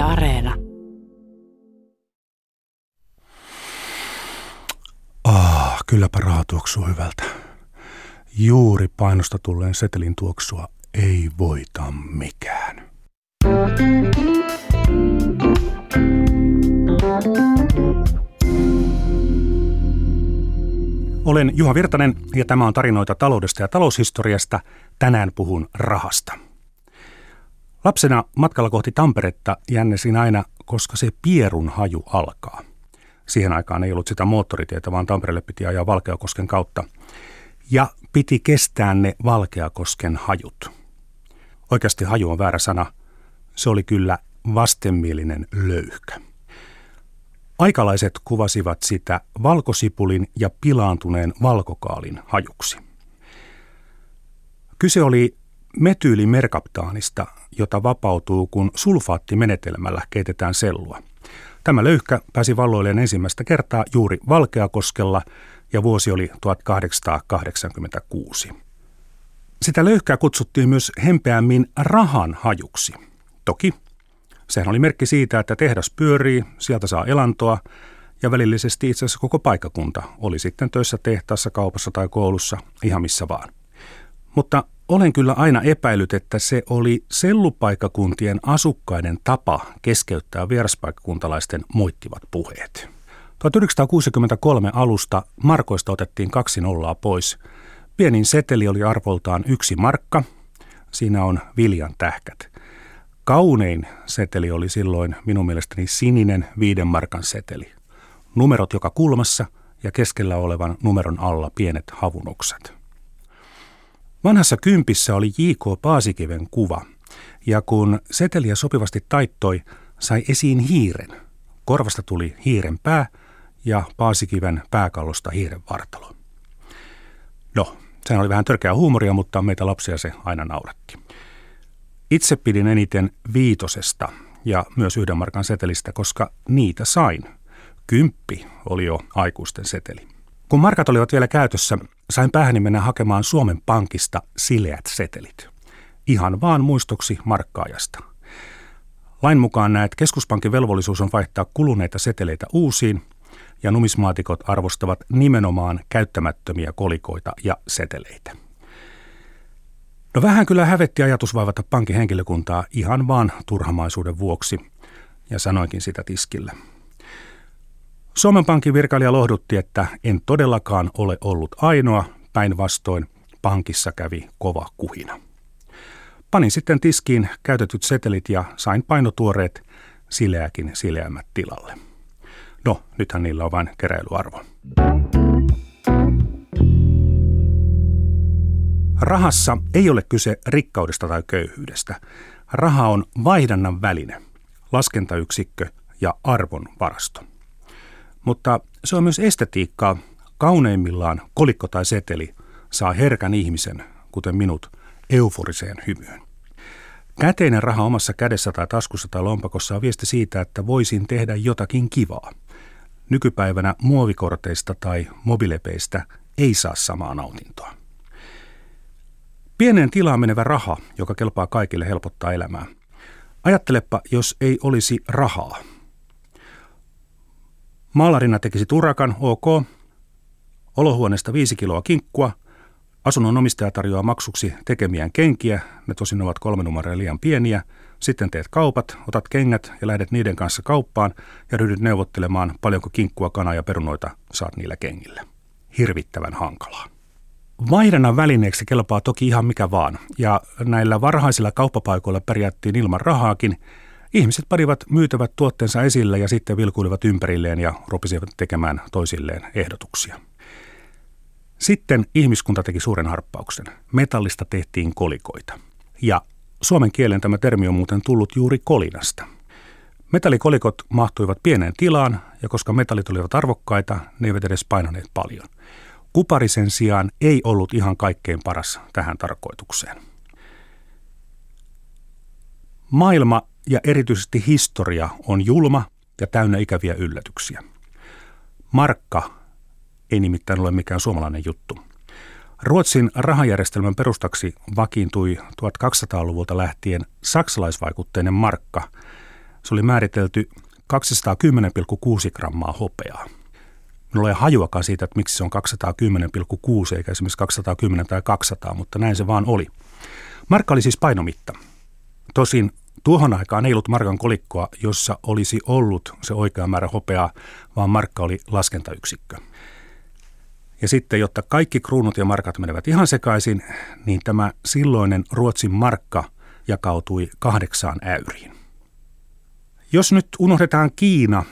Areena. Ah, kylläpä raha tuoksuu hyvältä. Juuri painosta tulleen setelin tuoksua ei voita mikään. Olen Juha Virtanen ja tämä on tarinoita taloudesta ja taloushistoriasta. Tänään puhun rahasta. Lapsena matkalla kohti Tamperetta jännesin aina, koska se pierun haju alkaa. Siihen aikaan ei ollut sitä moottoritietä, vaan Tampereelle piti ajaa Valkeakosken kautta. Ja piti kestää ne Valkeakosken hajut. Oikeasti haju on väärä sana. Se oli kyllä vastenmielinen löyhkä. Aikalaiset kuvasivat sitä valkosipulin ja pilaantuneen valkokaalin hajuksi. Kyse oli metyylimerkaptaanista, jota vapautuu, kun sulfaattimenetelmällä keitetään sellua. Tämä löyhkä pääsi valloilleen ensimmäistä kertaa juuri Valkeakoskella ja vuosi oli 1886. Sitä löyhkää kutsuttiin myös hempeämmin rahan hajuksi. Toki sehän oli merkki siitä, että tehdas pyörii, sieltä saa elantoa ja välillisesti itse asiassa koko paikkakunta oli sitten töissä tehtaassa, kaupassa tai koulussa, ihan missä vaan. Mutta olen kyllä aina epäillyt, että se oli sellupaikkakuntien asukkaiden tapa keskeyttää vieraspaikkakuntalaisten moittivat puheet. 1963 alusta markoista otettiin kaksi nollaa pois. Pienin seteli oli arvoltaan yksi markka. Siinä on viljan tähkät. Kaunein seteli oli silloin minun mielestäni sininen viiden markan seteli. Numerot joka kulmassa ja keskellä olevan numeron alla pienet havunoksat. Vanhassa kympissä oli J.K. Paasikiven kuva, ja kun seteliä sopivasti taittoi, sai esiin hiiren. Korvasta tuli hiiren pää ja Paasikiven pääkallosta hiiren vartalo. No, se oli vähän törkeä huumoria, mutta meitä lapsia se aina nauratti. Itse pidin eniten viitosesta ja myös yhden markan setelistä, koska niitä sain. Kymppi oli jo aikuisten seteli. Kun markat olivat vielä käytössä, sain päähäni mennä hakemaan Suomen Pankista sileät setelit. Ihan vaan muistoksi markkaajasta. Lain mukaan näet keskuspankin velvollisuus on vaihtaa kuluneita seteleitä uusiin, ja numismaatikot arvostavat nimenomaan käyttämättömiä kolikoita ja seteleitä. No vähän kyllä hävetti ajatus vaivata pankin henkilökuntaa ihan vaan turhamaisuuden vuoksi, ja sanoinkin sitä tiskillä. Suomen Pankin virkailija lohdutti, että en todellakaan ole ollut ainoa, päinvastoin pankissa kävi kova kuhina. Panin sitten tiskiin käytetyt setelit ja sain painotuoreet sileäkin sileämmät tilalle. No, nythän niillä on vain keräilyarvo. Rahassa ei ole kyse rikkaudesta tai köyhyydestä. Raha on vaihdannan väline, laskentayksikkö ja arvon varasto. Mutta se on myös estetiikkaa. Kauneimmillaan kolikko tai seteli saa herkän ihmisen, kuten minut, euforiseen hymyyn. Käteinen raha omassa kädessä tai taskussa tai lompakossa on viesti siitä, että voisin tehdä jotakin kivaa. Nykypäivänä muovikorteista tai mobilepeistä ei saa samaa nautintoa. Pieneen tilaan menevä raha, joka kelpaa kaikille, helpottaa elämää. Ajattelepa, jos ei olisi rahaa. Maalarina tekisi turakan, ok. Olohuoneesta viisi kiloa kinkkua. Asunnon omistaja tarjoaa maksuksi tekemiään kenkiä, ne tosin ovat kolme numeroa liian pieniä. Sitten teet kaupat, otat kengät ja lähdet niiden kanssa kauppaan ja ryhdyt neuvottelemaan, paljonko kinkkua, kanaa ja perunoita saat niillä kengillä. Hirvittävän hankalaa. Vaihdannan välineeksi kelpaa toki ihan mikä vaan, ja näillä varhaisilla kauppapaikoilla pärjättiin ilman rahaakin. Ihmiset parivat myytävät tuotteensa esille ja sitten vilkuilivat ympärilleen ja rupesivat tekemään toisilleen ehdotuksia. Sitten ihmiskunta teki suuren harppauksen. Metallista tehtiin kolikoita. Ja suomen kielen tämä termi on muuten tullut juuri kolinasta. Metallikolikot mahtuivat pieneen tilaan, ja koska metallit olivat arvokkaita, ne eivät edes painaneet paljon – Kuparisen sijaan ei ollut ihan kaikkein paras tähän tarkoitukseen. Maailma ja erityisesti historia on julma ja täynnä ikäviä yllätyksiä. Markka ei nimittäin ole mikään suomalainen juttu. Ruotsin rahajärjestelmän perustaksi vakiintui 1200-luvulta lähtien saksalaisvaikutteinen markka. Se oli määritelty 210,6 grammaa hopeaa. Minulla ei hajuakaan siitä, että miksi se on 210,6 eikä esimerkiksi 210 tai 200, mutta näin se vaan oli. Markka oli siis painomitta. Tosin tuohon aikaan ei ollut markan kolikkoa, jossa olisi ollut se oikea määrä hopeaa, vaan markka oli laskentayksikkö. Ja sitten, jotta kaikki kruunut ja markat menevät ihan sekaisin, niin tämä silloinen Ruotsin markka jakautui kahdeksaan äyriin. Jos nyt unohdetaan Kiina,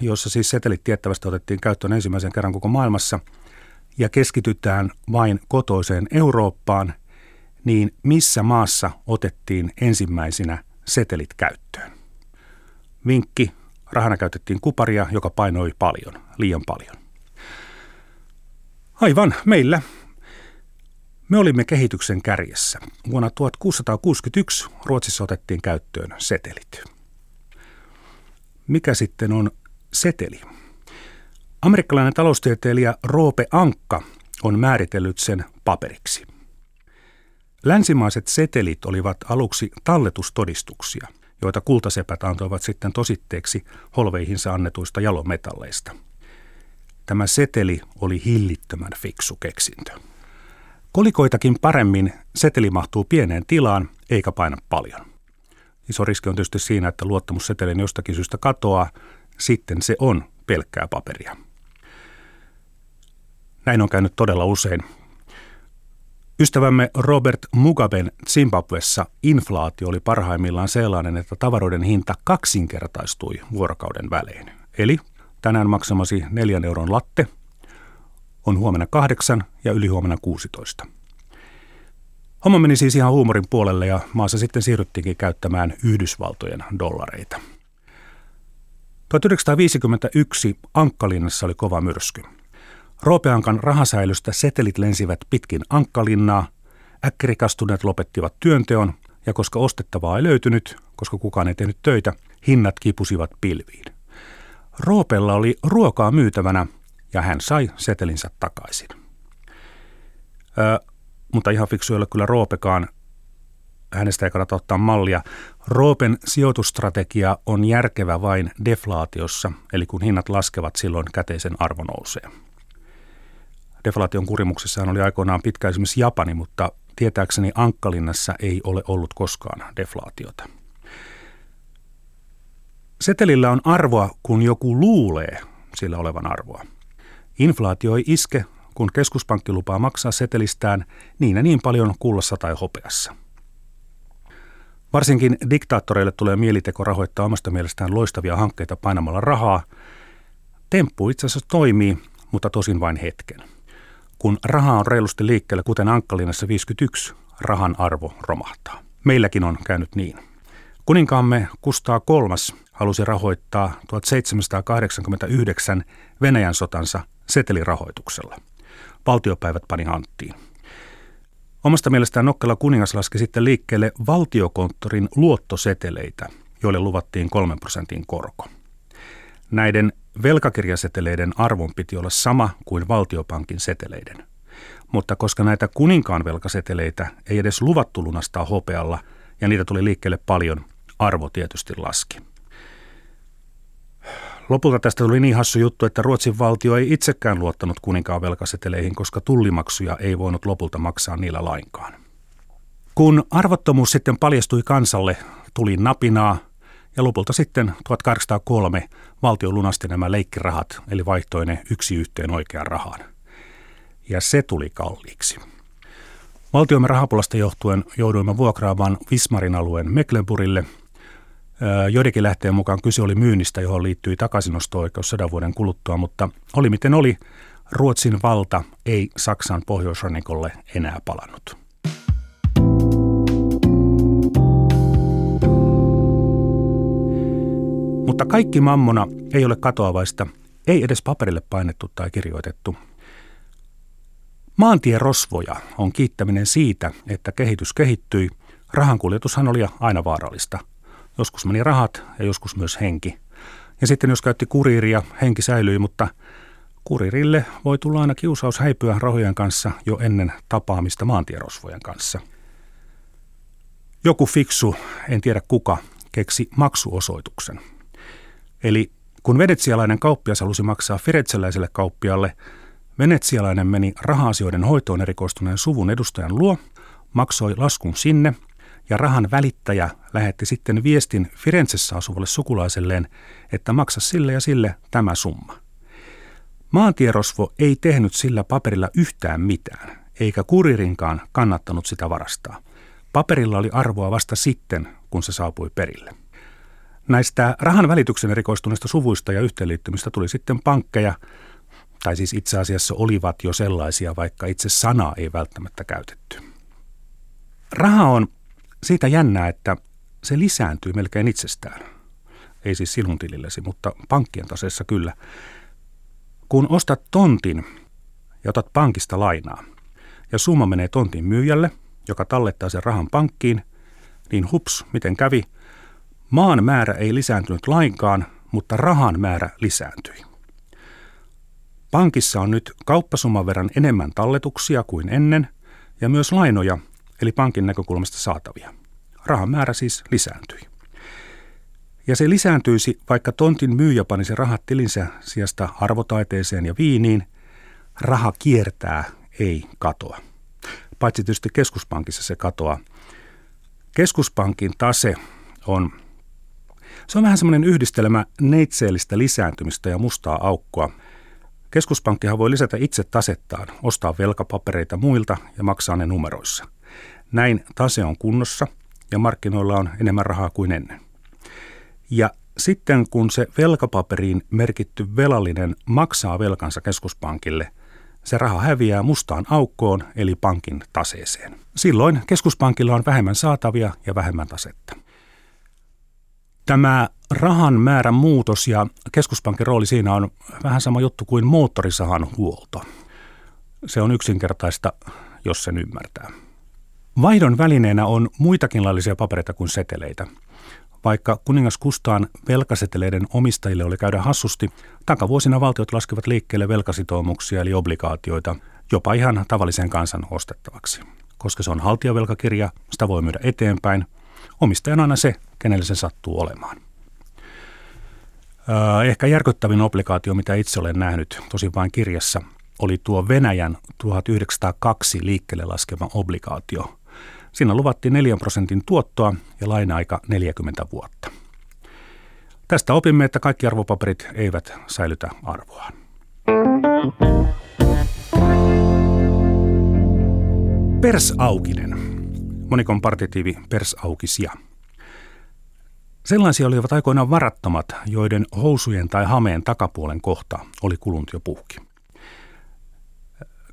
jossa siis setelit tiettävästi otettiin käyttöön ensimmäisen kerran koko maailmassa, ja keskitytään vain kotoiseen Eurooppaan, niin missä maassa otettiin ensimmäisenä setelit käyttöön? Vinkki, rahana käytettiin kuparia, joka painoi paljon, liian paljon. Aivan, meillä. Me olimme kehityksen kärjessä. Vuonna 1661 Ruotsissa otettiin käyttöön setelit. Mikä sitten on seteli? Amerikkalainen taloustieteilijä Roope Ankka on määritellyt sen paperiksi. Länsimaiset setelit olivat aluksi talletustodistuksia, joita kultasepät antoivat sitten tositteeksi holveihinsa annetuista jalometalleista – Tämä seteli oli hillittömän fiksu keksintö. Kolikoitakin paremmin seteli mahtuu pieneen tilaan eikä paina paljon. Iso riski on tietysti siinä, että luottamus setelin jostakin syystä katoaa, sitten se on pelkkää paperia. Näin on käynyt todella usein. Ystävämme Robert Mugaben Zimbabwessa inflaatio oli parhaimmillaan sellainen, että tavaroiden hinta kaksinkertaistui vuorokauden välein. Eli tänään maksamasi neljän euron latte on huomenna kahdeksan ja ylihuomenna 16. Homma meni siis ihan huumorin puolelle ja maassa sitten siirryttiinkin käyttämään Yhdysvaltojen dollareita. 1951 Ankkalinnassa oli kova myrsky. Roopeankan rahasäilystä setelit lensivät pitkin Ankkalinnaa, äkkirikastuneet lopettivat työnteon ja koska ostettavaa ei löytynyt, koska kukaan ei tehnyt töitä, hinnat kipusivat pilviin. Roopella oli ruokaa myytävänä ja hän sai setelinsä takaisin. Ö, mutta ihan fiksu ei ole kyllä Roopekaan. Hänestä ei kannata ottaa mallia. Roopen sijoitustrategia on järkevä vain deflaatiossa, eli kun hinnat laskevat, silloin käteisen arvo nousee. Deflaation kurimuksessahan oli aikoinaan pitkä esimerkiksi Japani, mutta tietääkseni Ankkalinnassa ei ole ollut koskaan deflaatiota. Setelillä on arvoa, kun joku luulee sillä olevan arvoa. Inflaatio ei iske, kun keskuspankki lupaa maksaa setelistään niin ja niin paljon kullassa tai hopeassa. Varsinkin diktaattoreille tulee mieliteko rahoittaa omasta mielestään loistavia hankkeita painamalla rahaa. Temppu itse asiassa toimii, mutta tosin vain hetken. Kun raha on reilusti liikkeellä, kuten Ankkalinassa 51, rahan arvo romahtaa. Meilläkin on käynyt niin. Kuninkaamme Kustaa kolmas halusi rahoittaa 1789 Venäjän sotansa setelirahoituksella. Valtiopäivät pani hanttiin. Omasta mielestään Nokkela kuningas laski sitten liikkeelle valtiokonttorin luottoseteleitä, joille luvattiin 3 prosentin korko. Näiden velkakirjaseteleiden arvon piti olla sama kuin valtiopankin seteleiden. Mutta koska näitä kuninkaan velkaseteleitä ei edes luvattu lunastaa hopealla ja niitä tuli liikkeelle paljon, arvo tietysti laski. Lopulta tästä tuli niin hassu juttu, että Ruotsin valtio ei itsekään luottanut kuninkaan velkaseteleihin, koska tullimaksuja ei voinut lopulta maksaa niillä lainkaan. Kun arvottomuus sitten paljastui kansalle, tuli napinaa ja lopulta sitten 1803 valtio lunasti nämä leikkirahat, eli vaihtoi ne yksi yhteen oikeaan rahaan. Ja se tuli kalliiksi. Valtiomme rahapulasta johtuen jouduimme vuokraamaan Vismarin alueen Mecklenburgille – Joidenkin lähteen mukaan kyse oli myynnistä, johon liittyi takaisinosto-oikeus sadan vuoden kuluttua, mutta oli miten oli, Ruotsin valta ei Saksan pohjoisrannikolle enää palannut. Mutta kaikki mammona ei ole katoavaista, ei edes paperille painettu tai kirjoitettu. Maantierosvoja on kiittäminen siitä, että kehitys kehittyi. Rahankuljetushan oli aina vaarallista – Joskus meni rahat ja joskus myös henki. Ja sitten jos käytti kuriiria, henki säilyi, mutta kurirille voi tulla aina kiusaus häipyä rahojen kanssa jo ennen tapaamista maantierosvojen kanssa. Joku fiksu, en tiedä kuka, keksi maksuosoituksen. Eli kun venetsialainen kauppias halusi maksaa firetseläiselle kauppialle, venetsialainen meni raha-asioiden hoitoon erikoistuneen suvun edustajan luo, maksoi laskun sinne ja rahan välittäjä lähetti sitten viestin Firenzessä asuvalle sukulaiselleen, että maksa sille ja sille tämä summa. Maantierosvo ei tehnyt sillä paperilla yhtään mitään, eikä kuririnkaan kannattanut sitä varastaa. Paperilla oli arvoa vasta sitten, kun se saapui perille. Näistä rahan välityksen erikoistuneista suvuista ja yhteenliittymistä tuli sitten pankkeja, tai siis itse asiassa olivat jo sellaisia, vaikka itse sanaa ei välttämättä käytetty. Raha on siitä jännää, että se lisääntyy melkein itsestään. Ei siis sinun tilillesi, mutta pankkien taseessa kyllä. Kun ostat tontin ja otat pankista lainaa, ja summa menee tontin myyjälle, joka tallettaa sen rahan pankkiin, niin hups, miten kävi – Maan määrä ei lisääntynyt lainkaan, mutta rahan määrä lisääntyi. Pankissa on nyt kauppasumman verran enemmän talletuksia kuin ennen ja myös lainoja, eli pankin näkökulmasta saatavia. Rahan määrä siis lisääntyi. Ja se lisääntyisi, vaikka tontin myyjä panisi rahat tilinsä sijasta arvotaiteeseen ja viiniin. Raha kiertää, ei katoa. Paitsi tietysti keskuspankissa se katoaa. Keskuspankin tase on se on vähän semmoinen yhdistelmä neitseellistä lisääntymistä ja mustaa aukkoa. Keskuspankkihan voi lisätä itse tasettaan, ostaa velkapapereita muilta ja maksaa ne numeroissa. Näin tase on kunnossa ja markkinoilla on enemmän rahaa kuin ennen. Ja sitten kun se velkapaperiin merkitty velallinen maksaa velkansa keskuspankille, se raha häviää mustaan aukkoon eli pankin taseeseen. Silloin keskuspankilla on vähemmän saatavia ja vähemmän tasetta. Tämä rahan määrän muutos ja keskuspankin rooli siinä on vähän sama juttu kuin moottorisahan huolto. Se on yksinkertaista, jos sen ymmärtää. Vaihdon välineenä on muitakin laillisia papereita kuin seteleitä. Vaikka kuningas Kustaan velkaseteleiden omistajille oli käydä hassusti, takavuosina valtiot laskevat liikkeelle velkasitoumuksia eli obligaatioita jopa ihan tavallisen kansan ostettavaksi. Koska se on haltijavelkakirja, sitä voi myydä eteenpäin. Omistaja on aina se, kenelle se sattuu olemaan. Ehkä järkyttävin obligaatio, mitä itse olen nähnyt, tosi vain kirjassa, oli tuo Venäjän 1902 liikkeelle laskeva obligaatio. Siinä luvattiin 4 prosentin tuottoa ja laina-aika 40 vuotta. Tästä opimme, että kaikki arvopaperit eivät säilytä arvoaan. Persaukinen. Monikon partitiivi persaukisia. Sellaisia olivat aikoinaan varattomat, joiden housujen tai hameen takapuolen kohta oli kulunut jo puhki.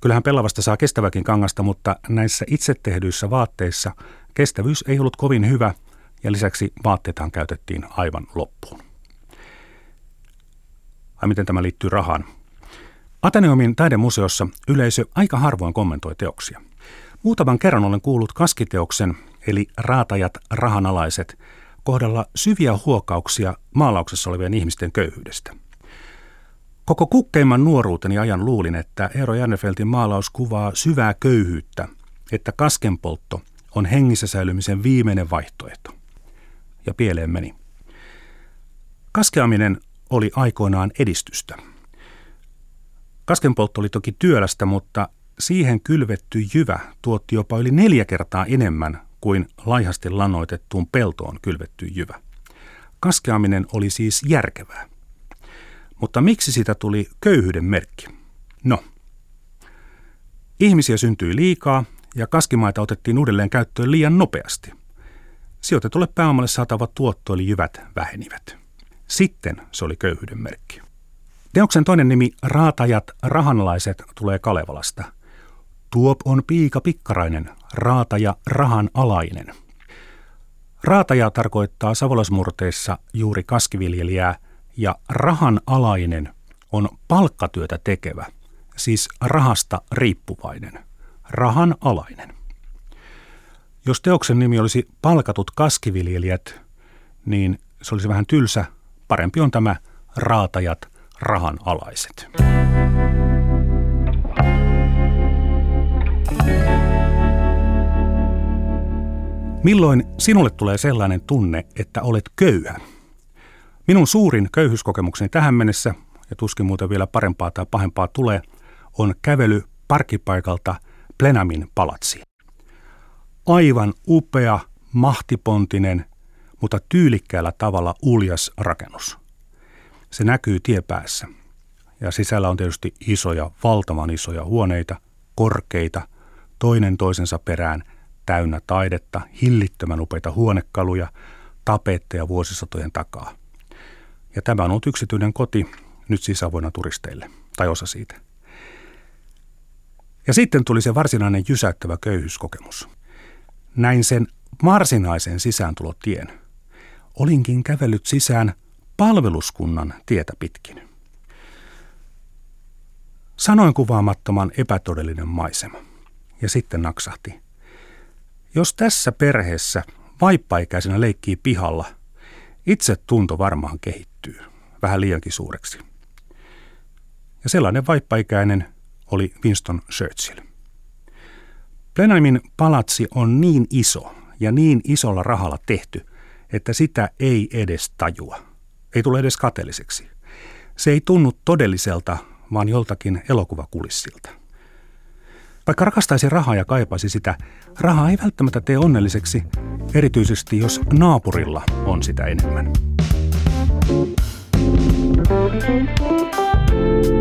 Kyllähän pellavasta saa kestäväkin kangasta, mutta näissä itse tehdyissä vaatteissa kestävyys ei ollut kovin hyvä ja lisäksi vaatteethan käytettiin aivan loppuun. Ai miten tämä liittyy rahaan? Ateneumin taidemuseossa yleisö aika harvoin kommentoi teoksia. Muutaman kerran olen kuullut kaskiteoksen, eli raatajat rahanalaiset, kohdalla syviä huokauksia maalauksessa olevien ihmisten köyhyydestä. Koko kukkeimman nuoruuteni ajan luulin, että Eero Jannefeltin maalaus kuvaa syvää köyhyyttä, että kaskenpoltto on hengissä säilymisen viimeinen vaihtoehto. Ja pieleen meni. Kaskeaminen oli aikoinaan edistystä. Kaskenpoltto oli toki työlästä, mutta siihen kylvetty jyvä tuotti jopa yli neljä kertaa enemmän kuin laihasti lannoitettuun peltoon kylvetty jyvä. Kaskeaminen oli siis järkevää. Mutta miksi siitä tuli köyhyyden merkki? No, ihmisiä syntyi liikaa ja kaskimaita otettiin uudelleen käyttöön liian nopeasti. Sijoitetulle pääomalle saatava tuotto eli jyvät vähenivät. Sitten se oli köyhyyden merkki. Teoksen toinen nimi Raatajat rahanlaiset tulee Kalevalasta – Tuop on piika pikkarainen, raataja rahan alainen. Raataja tarkoittaa savolasmurteissa juuri kaskiviljelijää ja rahan alainen on palkkatyötä tekevä, siis rahasta riippuvainen, rahan alainen. Jos teoksen nimi olisi Palkatut kaskiviljelijät, niin se olisi vähän tylsä. Parempi on tämä Raatajat rahan alaiset. Milloin sinulle tulee sellainen tunne, että olet köyhä? Minun suurin köyhyyskokemukseni tähän mennessä, ja tuskin muuten vielä parempaa tai pahempaa tulee, on kävely parkkipaikalta Plenamin palatsiin. Aivan upea, mahtipontinen, mutta tyylikkäällä tavalla uljas rakennus. Se näkyy tiepäässä. Ja sisällä on tietysti isoja, valtavan isoja huoneita, korkeita, toinen toisensa perään – täynnä taidetta, hillittömän upeita huonekaluja, tapetteja vuosisatojen takaa. Ja tämä on ollut yksityinen koti nyt avoinna turisteille, tai osa siitä. Ja sitten tuli se varsinainen jysäyttävä köyhyyskokemus. Näin sen varsinaisen sisääntulotien. Olinkin kävellyt sisään palveluskunnan tietä pitkin. Sanoin kuvaamattoman epätodellinen maisema. Ja sitten naksahti – jos tässä perheessä vaippaikäisenä leikkii pihalla, itse tunto varmaan kehittyy vähän liiankin suureksi. Ja sellainen vaippaikäinen oli Winston Churchill. Blenheimin palatsi on niin iso ja niin isolla rahalla tehty, että sitä ei edes tajua. Ei tule edes kateelliseksi. Se ei tunnu todelliselta, vaan joltakin elokuvakulissilta. Vaikka rakastaisi rahaa ja kaipaisi sitä, rahaa ei välttämättä tee onnelliseksi, erityisesti jos naapurilla on sitä enemmän. Thank you.